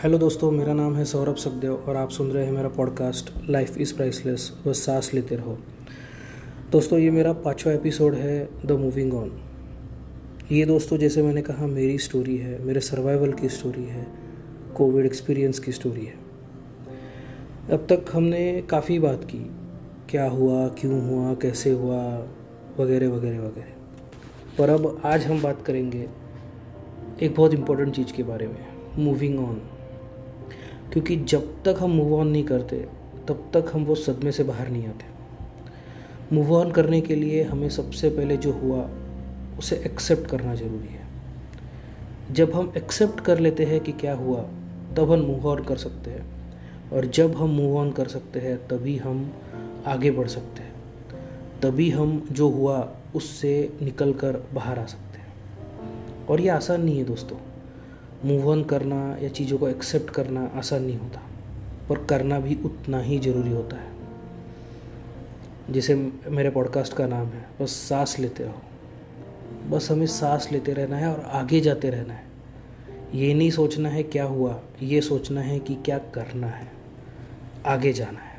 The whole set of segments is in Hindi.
हेलो दोस्तों, मेरा नाम है सौरभ सखदेव और आप सुन रहे हैं मेरा पॉडकास्ट लाइफ इज़ प्राइसलेस बस सांस लेते रहो। दोस्तों, ये मेरा पाँचवा एपिसोड है द मूविंग ऑन ये दोस्तों, जैसे मैंने कहा, मेरी स्टोरी है, मेरे सर्वाइवल की स्टोरी है कोविड एक्सपीरियंस की स्टोरी है। अब तक हमने काफ़ी बात की, क्या हुआ, क्यों हुआ, कैसे हुआ, वगैरह वगैरह वगैरह। पर अब आज हम बात करेंगे एक बहुत इम्पोर्टेंट चीज़ के बारे में मूविंग ऑन क्योंकि जब तक हम मूव ऑन नहीं करते, तब तक हम वो सदमे से बाहर नहीं आते। मूव ऑन करने के लिए हमें सबसे पहले जो हुआ, उसे एक्सेप्ट करना ज़रूरी है। जब हम एक्सेप्ट कर लेते हैं कि क्या हुआ, तब हम मूव ऑन कर सकते हैं। और जब हम मूव ऑन कर सकते हैं, तभी हम आगे बढ़ सकते हैं। तभी हम जो हुआ, उससे निकल कर बाहर आ सकते हैं। और ये आसान नहीं है दोस्तों। मूव ऑन करना या चीज़ों को एक्सेप्ट करना आसान नहीं होता। पर करना भी उतना ही ज़रूरी होता है। जैसे मेरे पॉडकास्ट का नाम है, बस सांस लेते रहो। बस हमें सांस लेते रहना है और आगे जाते रहना है। ये नहीं सोचना है क्या हुआ, ये सोचना है कि क्या करना है। आगे जाना है।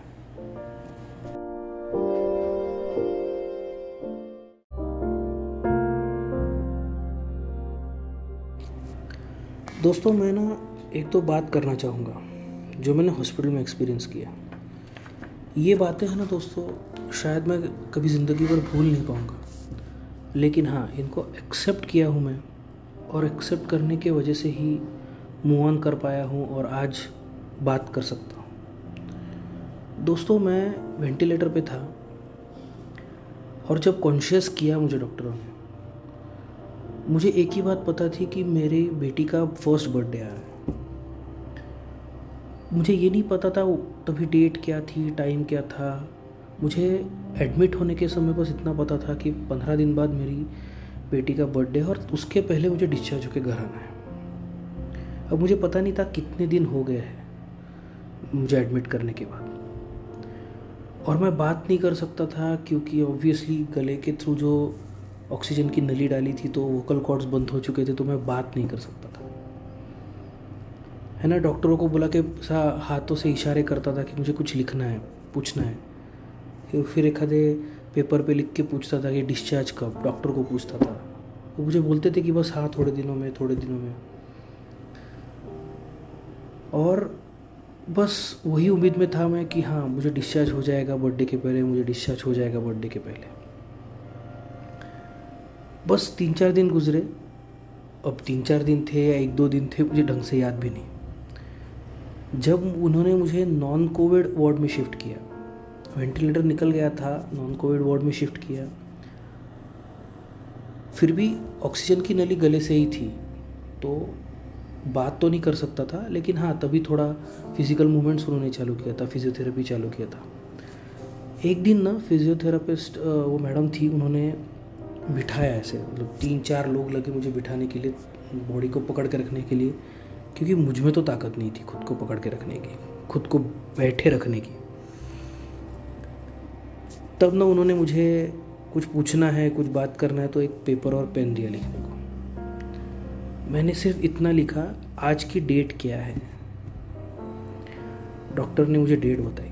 दोस्तों, मैं ना एक तो बात करना चाहूँगा, जो मैंने हॉस्पिटल में एक्सपीरियंस किया। ये बातें हैं ना दोस्तों, शायद मैं कभी ज़िंदगी भर भूल नहीं पाऊँगा। लेकिन हाँ इनको एक्सेप्ट किया हूँ मैं, और एक्सेप्ट करने के वजह से ही मूव ऑन कर पाया हूँ और आज बात कर सकता हूँ। दोस्तों, मैं वेंटिलेटर पे था, और जब कॉन्शियस किया मुझे डॉक्टरों ने मुझे एक ही बात पता थी कि मेरी बेटी का फ़र्स्ट बर्थडे आया है। मुझे ये नहीं पता था तभी डेट क्या थी टाइम क्या था। मुझे एडमिट होने के समय बस इतना पता था कि पंद्रह दिन बाद मेरी बेटी का बर्थडे और उसके पहले मुझे डिस्चार्ज होकर घर आना है। अब मुझे पता नहीं था कितने दिन हो गए हैं मुझे एडमिट करने के बाद। और मैं बात नहीं कर सकता था क्योंकि ऑब्वियसली गले के थ्रू जो ऑक्सीजन की नली डाली थी तो वोकल कॉर्ड्स बंद हो चुके थे तो मैं बात नहीं कर सकता था। है ना? डॉक्टरों को बुला के सा हाथों से इशारे करता था कि मुझे कुछ लिखना है, पूछना है। फिर एक आधे पेपर पे लिख के पूछता था कि डिस्चार्ज कब? डॉक्टर को पूछता था। वो मुझे बोलते थे कि बस हाँ थोड़े दिनों में, थोड़े दिनों में। और बस वही उम्मीद में था मैं कि हाँ मुझे डिस्चार्ज हो जाएगा बर्थडे के पहले, मुझे डिस्चार्ज हो जाएगा बर्थडे के पहले। बस तीन चार दिन गुजरे। अब तीन चार दिन थे या एक दो दिन थे, मुझे ढंग से याद भी नहीं। जब उन्होंने मुझे नॉन कोविड वार्ड में शिफ्ट किया। वेंटिलेटर निकल गया था नॉन कोविड वार्ड में शिफ्ट किया। फिर भी ऑक्सीजन की नली गले से ही थी तो बात तो नहीं कर सकता था, लेकिन हाँ तभी थोड़ा फ़िज़िकल मूवमेंट्स उन्होंने चालू किया था फिजियोथेरेपी चालू किया था। एक दिन ना फिजियोथेरापिस्ट वो मैडम थी, उन्होंने बिठाया ऐसे मतलब तीन चार लोग लगे मुझे बिठाने के लिए, बॉडी को पकड़ के रखने के लिए, क्योंकि मुझमें तो ताकत नहीं थी खुद को पकड़ के रखने की, खुद को बैठे रखने की। तब ना उन्होंने मुझे कुछ पूछना है, कुछ बात करना है तो एक पेपर और पेन दिया लिखने को। मैंने सिर्फ़ इतना लिखा, आज की डेट क्या है? डॉक्टर ने मुझे डेट बताई।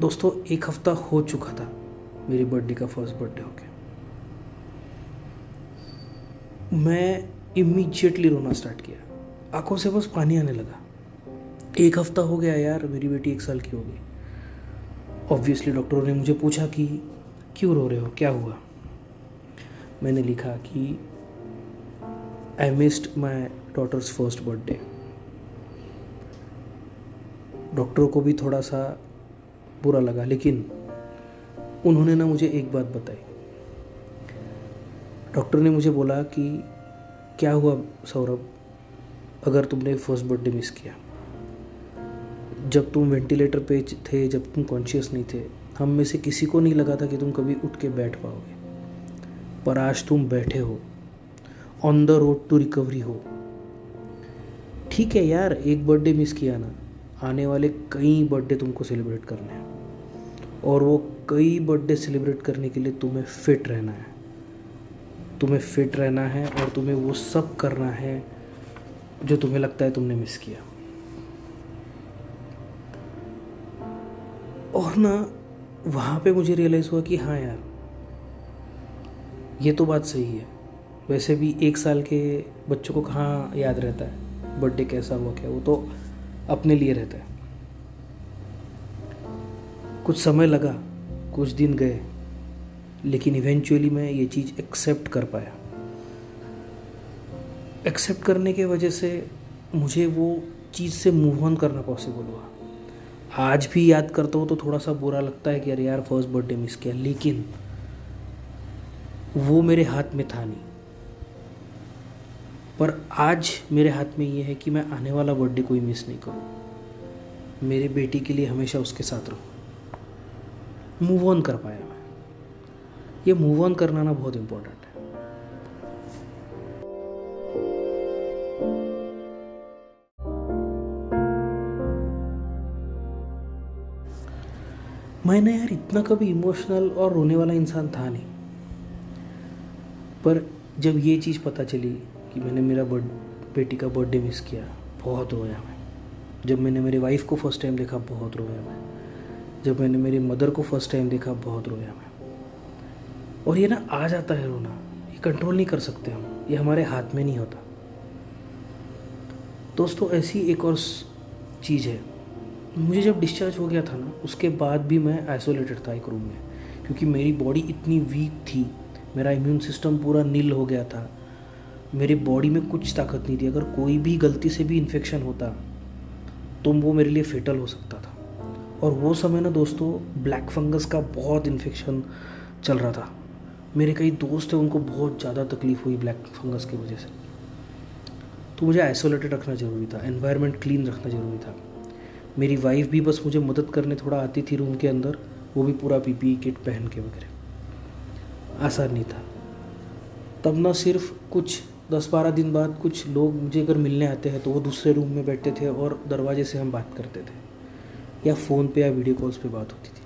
दोस्तों, एक हफ़्ता हो चुका था। मेरी बर्थडे का फ़र्स्ट बर्थडे हो गया मैं इमीजिएटली रोना स्टार्ट किया। आँखों से बस पानी आने लगा। एक हफ़्ता हो गया यार, मेरी बेटी एक साल की हो गई। ऑब्वियसली डॉक्टरों ने मुझे पूछा कि, क्यों रो रहे हो? क्या हुआ? मैंने लिखा कि I missed my daughter's first birthday डॉक्टरों को भी थोड़ा सा बुरा लगा, लेकिन उन्होंने ना मुझे एक बात बताई। डॉक्टर ने मुझे बोला कि, क्या हुआ सौरभ? अगर तुमने फ़र्स्ट बर्थडे मिस किया। जब तुम वेंटिलेटर पे थे, जब तुम कॉन्शियस नहीं थे, हम में से किसी को नहीं लगा था कि तुम कभी उठ के बैठ पाओगे। पर आज तुम बैठे हो। On the road to recovery हो। ठीक है यार, एक बर्थडे मिस किया ना। आने वाले कई बर्थडे तुमको सेलिब्रेट करने हैं। और वो कई बर्थडे सेलिब्रेट करने के लिए तुम्हें फिट रहना है। तुम्हें फिट रहना है और तुम्हें वो सब करना है जो तुम्हें लगता है तुमने मिस किया। और ना, वहाँ पे मुझे रियलाइज़ हुआ कि हाँ यार, ये तो बात सही है। वैसे भी एक साल के बच्चों को कहाँ याद रहता है? बर्थडे कैसा हुआ, क्या? वो तो अपने लिए रहता है। कुछ समय लगा कुछ दिन गए, लेकिन इवेंचुअली मैं ये चीज़ एक्सेप्ट कर पाया। एक्सेप्ट करने के वजह से मुझे वो चीज़ से मूव ऑन करना पॉसिबल हुआ। आज भी याद करता हूँ तो थोड़ा सा बुरा लगता है कि अरे यार फ़र्स्ट बर्थडे मिस किया, लेकिन वो मेरे हाथ में था नहीं। पर आज मेरे हाथ में ये है कि मैं आने वाला बर्थडे कोई मिस नहीं करूँ। मेरी बेटी के लिए हमेशा उसके साथ रहूँ। मूव ऑन कर पाया मैं। ये मूव ऑन करना ना बहुत इम्पोर्टेंट है। मैंने यार इतना कभी इमोशनल और रोने वाला इंसान था नहीं। पर जब ये चीज़ पता चली कि मैंने मेरा बर्थ बेटी का बर्थडे मिस किया, बहुत रोया मैं। जब मैंने मेरी वाइफ को फ़र्स्ट टाइम देखा, बहुत रोया मैं। जब मैंने मेरी मदर को फ़र्स्ट टाइम देखा, बहुत रोया मैं। और ये ना आ जाता है रोना, ये कंट्रोल नहीं कर सकते हम, ये हमारे हाथ में नहीं होता। दोस्तों, ऐसी एक और चीज़ है। मुझे जब डिस्चार्ज हो गया था ना, उसके बाद भी मैं आइसोलेटेड था एक रूम में, क्योंकि मेरी बॉडी इतनी वीक थी, मेरा इम्यून सिस्टम पूरा नील हो गया था, मेरी बॉडी में कुछ ताकत नहीं थी। अगर कोई भी गलती से भी इन्फेक्शन होता तो वो मेरे लिए फेटल हो सकता था। और वो समय ना दोस्तों ब्लैक फंगस का बहुत इन्फेक्शन चल रहा था। मेरे कई दोस्त हैं, उनको बहुत ज़्यादा तकलीफ़ हुई ब्लैक फंगस की वजह से। तो मुझे आइसोलेटेड रखना ज़रूरी था एनवायरनमेंट क्लीन रखना ज़रूरी था। मेरी वाइफ भी बस मुझे मदद करने थोड़ा आती थी रूम के अंदर, वो भी पूरा पीपी किट पहन के वगैरह। आसान नहीं था। तब ना सिर्फ़ कुछ दस बारह दिन बाद कुछ लोग मुझे अगर मिलने आते हैं तो वो दूसरे रूम में बैठते थे और दरवाजे से हम बात करते थे। या फ़ोन पे या वीडियो कॉल्स पे बात होती थी।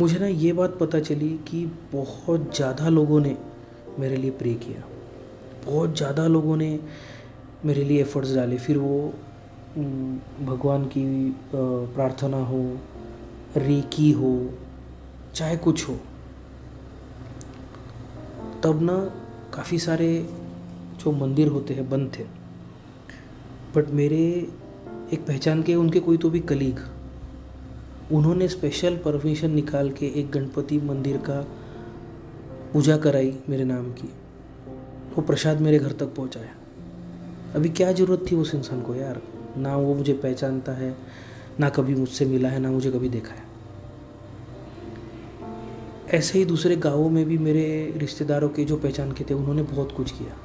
मुझे ना ये बात पता चली कि बहुत ज़्यादा लोगों ने मेरे लिए प्रे किया। बहुत ज़्यादा लोगों ने मेरे लिए एफ़र्ट्स डाले। फिर वो भगवान की प्रार्थना हो, रेकी हो, चाहे कुछ हो, तब ना काफ़ी सारे जो मंदिर होते हैं, बंद थे। बट मेरे एक पहचान के उनके कोई तो भी कलीग। उन्होंने स्पेशल परमिशन निकाल के एक गणपति मंदिर का पूजा कराई मेरे नाम की। वो प्रसाद मेरे घर तक पहुँचाया। अभी क्या ज़रूरत थी उस इंसान को यार? ना वो मुझे पहचानता है, ना कभी मुझसे मिला है, ना मुझे कभी देखा है। ऐसे ही दूसरे गाँवों में भी मेरे रिश्तेदारों के जो पहचान के थे, उन्होंने बहुत कुछ किया।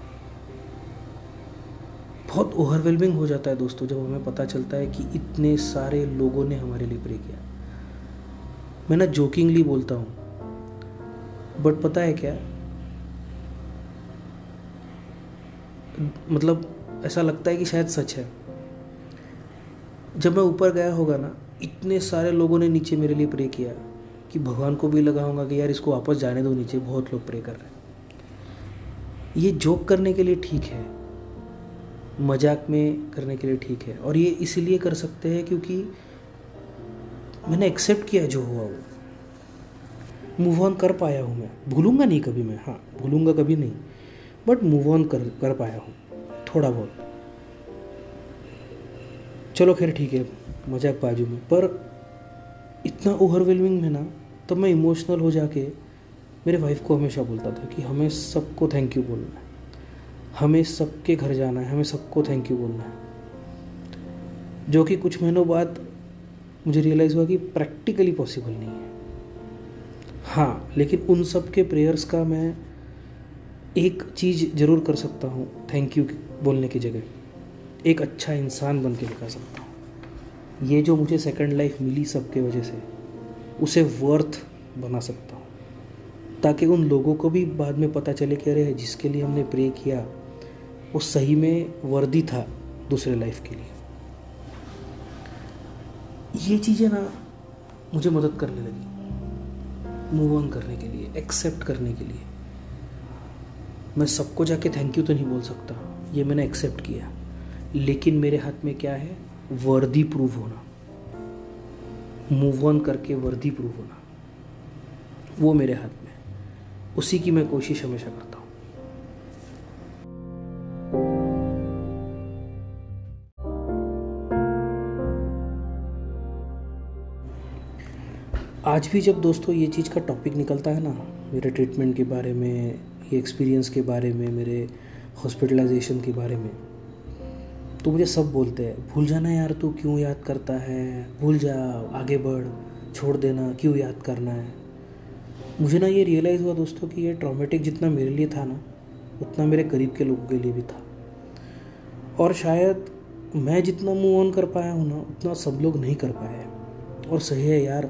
बहुत ओवरवेलमिंग हो जाता है दोस्तों जब हमें पता चलता है कि इतने सारे लोगों ने हमारे लिए प्रे किया। मैं ना जोकिंगली बोलता हूँ बट पता है क्या? मतलब ऐसा लगता है कि शायद सच है। जब मैं ऊपर गया होगा ना, इतने सारे लोगों ने नीचे मेरे लिए प्रे किया कि भगवान को भी लगा होगा कि यार इसको वापस जाने दो नीचे, बहुत लोग प्रे कर रहे हैं। ये जोक करने के लिए ठीक है मज़ाक में करने के लिए ठीक है। और ये इसीलिए कर सकते हैं क्योंकि मैंने एक्सेप्ट किया जो हुआ वो। मूव ऑन कर पाया हूँ मैं। भूलूँगा नहीं कभी मैं हाँ भूलूँगा कभी नहीं। बट मूव ऑन कर कर पाया हूँ, थोड़ा बहुत। चलो खैर ठीक है, मज़ाक बाजू में। पर इतना ओवरवेलमिंग में ना, तब मैं इमोशनल हो जाके मेरे वाइफ को हमेशा बोलता था कि हमें सबको थैंक यू बोलना है। हमें सबके घर जाना है, हमें सबको थैंक यू बोलना है। जो कि कुछ महीनों बाद मुझे रियलाइज़ हुआ कि प्रैक्टिकली पॉसिबल नहीं है। हाँ लेकिन उन सब के प्रेयर्स का मैं एक चीज़ ज़रूर कर सकता हूँ थैंक यू बोलने की जगह। एक अच्छा इंसान बन के दिखा सकता हूँ। ये जो मुझे सेकंड लाइफ मिली सबके वजह से, उसे वर्थ बना सकता हूँ। ताकि उन लोगों को भी बाद में पता चले कि अरे, जिसके लिए हमने प्रे किया वो सही में वर्दी था दूसरे लाइफ के लिए। ये चीज़ें ना मुझे मदद करने लगी। मूव ऑन करने के लिए एक्सेप्ट करने के लिए। मैं सबको जाके थैंक यू तो नहीं बोल सकता। ये मैंने एक्सेप्ट किया। लेकिन मेरे हाथ में क्या है? वर्दी प्रूव होना। मूव ऑन करके वर्दी प्रूव होना। वो मेरे हाथ में उसी की मैं कोशिश हमेशा करता हूँ। आज भी जब दोस्तों ये चीज़ का टॉपिक निकलता है ना, मेरे ट्रीटमेंट के बारे में, ये एक्सपीरियंस के बारे में, मेरे हॉस्पिटलाइजेशन के बारे में तो मुझे सब बोलते हैं, भूल जाना यार तू, क्यों याद करता है? भूल जा, आगे बढ़, छोड़ देना, क्यों याद करना है? मुझे ना ये रियलाइज़ हुआ दोस्तों कि ये ट्रॉमेटिक जितना मेरे लिए था ना, उतना मेरे करीब के लोगों के लिए भी था। और शायद मैं जितना मूव ऑन कर पाया हूँ ना, उतना सब लोग नहीं कर पाए और सही है यार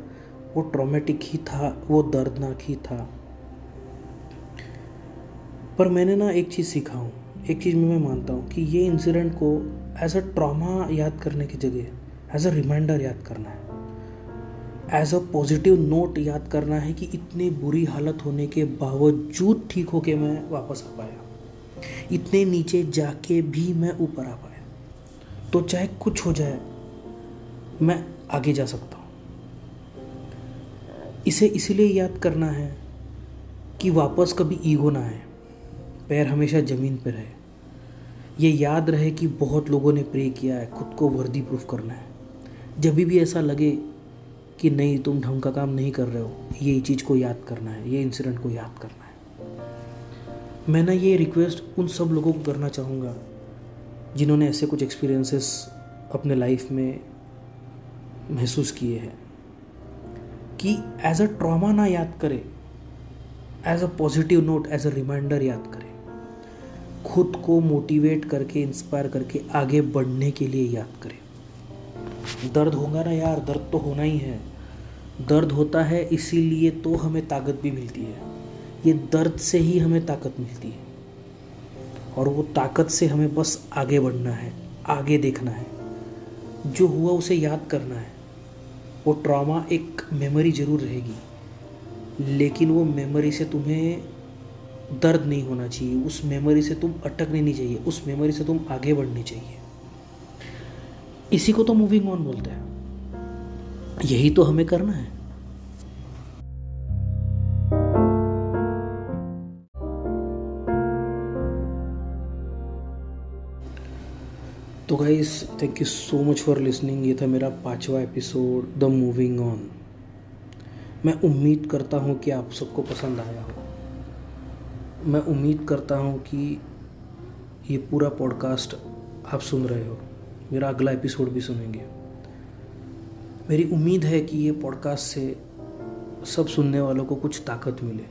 वो ट्रॉमेटिक ही था, वो दर्दनाक ही था। पर मैंने ना एक चीज़ सीखा हूँ, एक चीज़ में मैं मानता हूँ कि ये इंसिडेंट को एज अ ट्रॉमा याद करने की जगह एज अ रिमाइंडर याद करना है। एज अ पॉजिटिव नोट याद करना है कि इतनी बुरी हालत होने के बावजूद ठीक होके मैं वापस आ पाया। इतने नीचे जाके भी मैं ऊपर आ पाया। तो चाहे कुछ हो जाए, मैं आगे जा सकता हूँ। इसे इसलिए याद करना है कि वापस कभी ईगो ना आए। पैर हमेशा ज़मीन पर रहे। ये याद रहे कि बहुत लोगों ने प्रे किया है, खुद को वर्दी प्रूफ करना है। जब भी ऐसा लगे कि नहीं, तुम ढंग का काम नहीं कर रहे हो, ये चीज़ को याद करना है, ये इंसिडेंट को याद करना है। मैं ना ये रिक्वेस्ट उन सब लोगों को करना चाहूँगा, जिन्होंने ऐसे कुछ एक्सपीरियंसेस अपने लाइफ में महसूस किए हैं। कि एज अ ट्रॉमा ना याद करे as a positive note as a reminder याद करे। खुद को मोटिवेट करके इंस्पायर करके आगे बढ़ने के लिए याद करे। दर्द होगा ना यार, दर्द तो होना ही है। दर्द होता है, इसीलिए तो हमें ताकत भी मिलती है। ये दर्द से ही हमें ताकत मिलती है। और वो ताकत से हमें बस आगे बढ़ना है, आगे देखना है। जो हुआ उसे याद करना है। वो ट्रॉमा एक मेमोरी ज़रूर रहेगी। लेकिन वो मेमोरी से तुम्हें दर्द नहीं होना चाहिए। उस मेमोरी से तुम अटकने नहीं चाहिए। उस मेमोरी से तुम आगे बढ़नी चाहिए। इसी को तो मूविंग ऑन बोलते हैं। यही तो हमें करना है। तो guys thank you so much for listening ये था मेरा पांचवा एपिसोड द मूविंग ऑन मैं उम्मीद करता हूँ कि आप सबको पसंद आया हो। मैं उम्मीद करता हूँ कि ये पूरा पॉडकास्ट आप सुन रहे हो। मेरा अगला एपिसोड भी सुनेंगे। मेरी उम्मीद है कि ये पॉडकास्ट से सब सुनने वालों को कुछ ताकत मिले,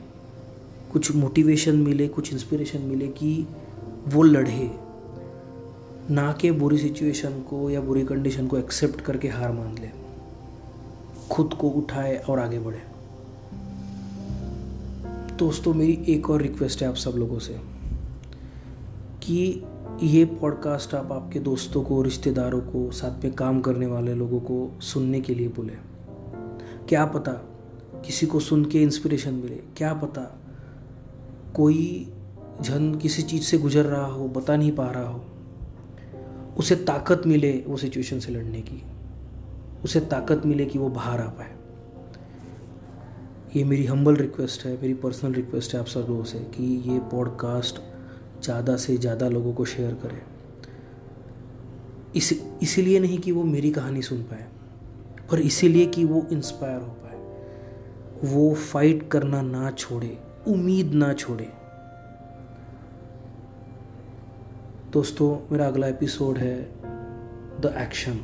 कुछ मोटिवेशन मिले, कुछ इंस्पिरेशन मिले कि वो लड़े। ना के बुरी सिचुएशन को या बुरी कंडीशन को एक्सेप्ट करके हार मान ले। खुद को उठाए और आगे बढ़े। दोस्तों, मेरी एक और रिक्वेस्ट है आप सब लोगों से कि ये पॉडकास्ट आप आपके दोस्तों को, रिश्तेदारों को, साथ में काम करने वाले लोगों को सुनने के लिए बोले। क्या पता किसी को सुन के इंस्पिरेशन मिले? क्या पता कोई जन किसी चीज़ से गुजर रहा हो, बता नहीं पा रहा हो? उसे ताकत मिले वो सिचुएशन से लड़ने की। उसे ताकत मिले कि वो बाहर आ पाए। ये मेरी हम्बल रिक्वेस्ट है, मेरी पर्सनल रिक्वेस्ट है आप सब लोगों से कि ये पॉडकास्ट ज़्यादा से ज़्यादा लोगों को शेयर करें। इस, इसीलिए नहीं कि वो मेरी कहानी सुन पाए, पर इसीलिए कि वो इंस्पायर हो पाए। वो फाइट करना ना छोड़े, उम्मीद ना छोड़े। दोस्तों, मेरा अगला एपिसोड है द एक्शन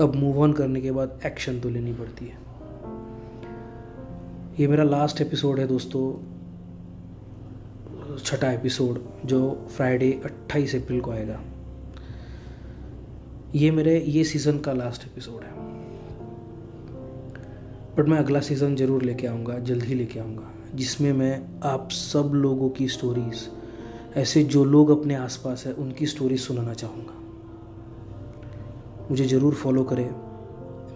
अब मूव ऑन करने के बाद एक्शन तो लेनी पड़ती है। ये मेरा लास्ट एपिसोड है दोस्तों। छठा एपिसोड जो फ्राइडे 28 अप्रैल को आएगा। ये मेरे, ये सीज़न का लास्ट एपिसोड है। बट मैं अगला सीज़न ज़रूर लेके आऊँगा, जल्द ही लेके आऊँगा, जिसमें मैं आप सब लोगों की स्टोरीज़ ऐसे जो लोग अपने आसपास है, उनकी स्टोरी सुनाना चाहूँगा। मुझे ज़रूर फॉलो करें।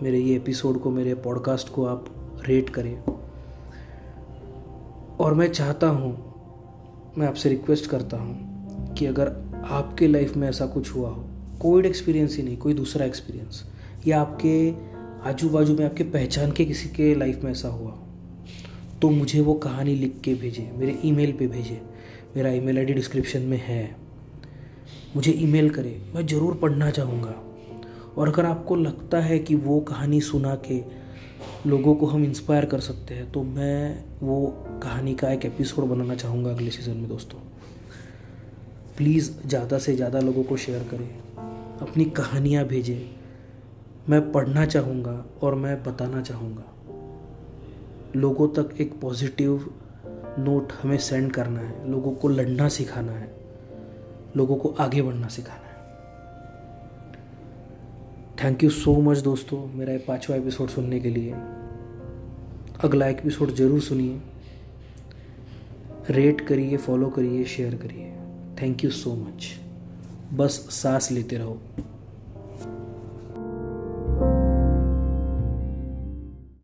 मेरे ये एपिसोड को, मेरे पॉडकास्ट को आप रेट करें। और मैं चाहता हूँ, मैं आपसे रिक्वेस्ट करता हूँ कि अगर आपके लाइफ में ऐसा कुछ हुआ हो कोविड एक्सपीरियंस ही नहीं, कोई दूसरा एक्सपीरियंस या आपके आजू बाजू में, आपके पहचान के किसी के लाइफ में ऐसा हुआ तो मुझे वो कहानी लिख के भेजें, मेरे ईमेल पे भेजें। मेरा ईमेल आईडी डिस्क्रिप्शन में है। मुझे ईमेल करें। मैं ज़रूर पढ़ना चाहूँगा। और अगर आपको लगता है कि वो कहानी सुना के लोगों को हम इंस्पायर कर सकते हैं तो मैं वो कहानी का एक एपिसोड बनाना चाहूँगा अगले सीज़न में, दोस्तों। प्लीज़ ज़्यादा से ज़्यादा लोगों को शेयर करें। अपनी कहानियाँ भेजें। मैं पढ़ना चाहूँगा और मैं बताना चाहूँगा। लोगों तक एक पॉजिटिव नोट हमें सेंड करना है, लोगों को लड़ना सिखाना है, लोगों को आगे बढ़ना सिखाना है। थैंक यू सो मच दोस्तों, मेरा ये पाँचवा एपिसोड सुनने के लिए। अगला एपिसोड ज़रूर सुनिए। रेट करिए फॉलो करिए शेयर करिए। थैंक यू सो मच बस सांस लेते रहो।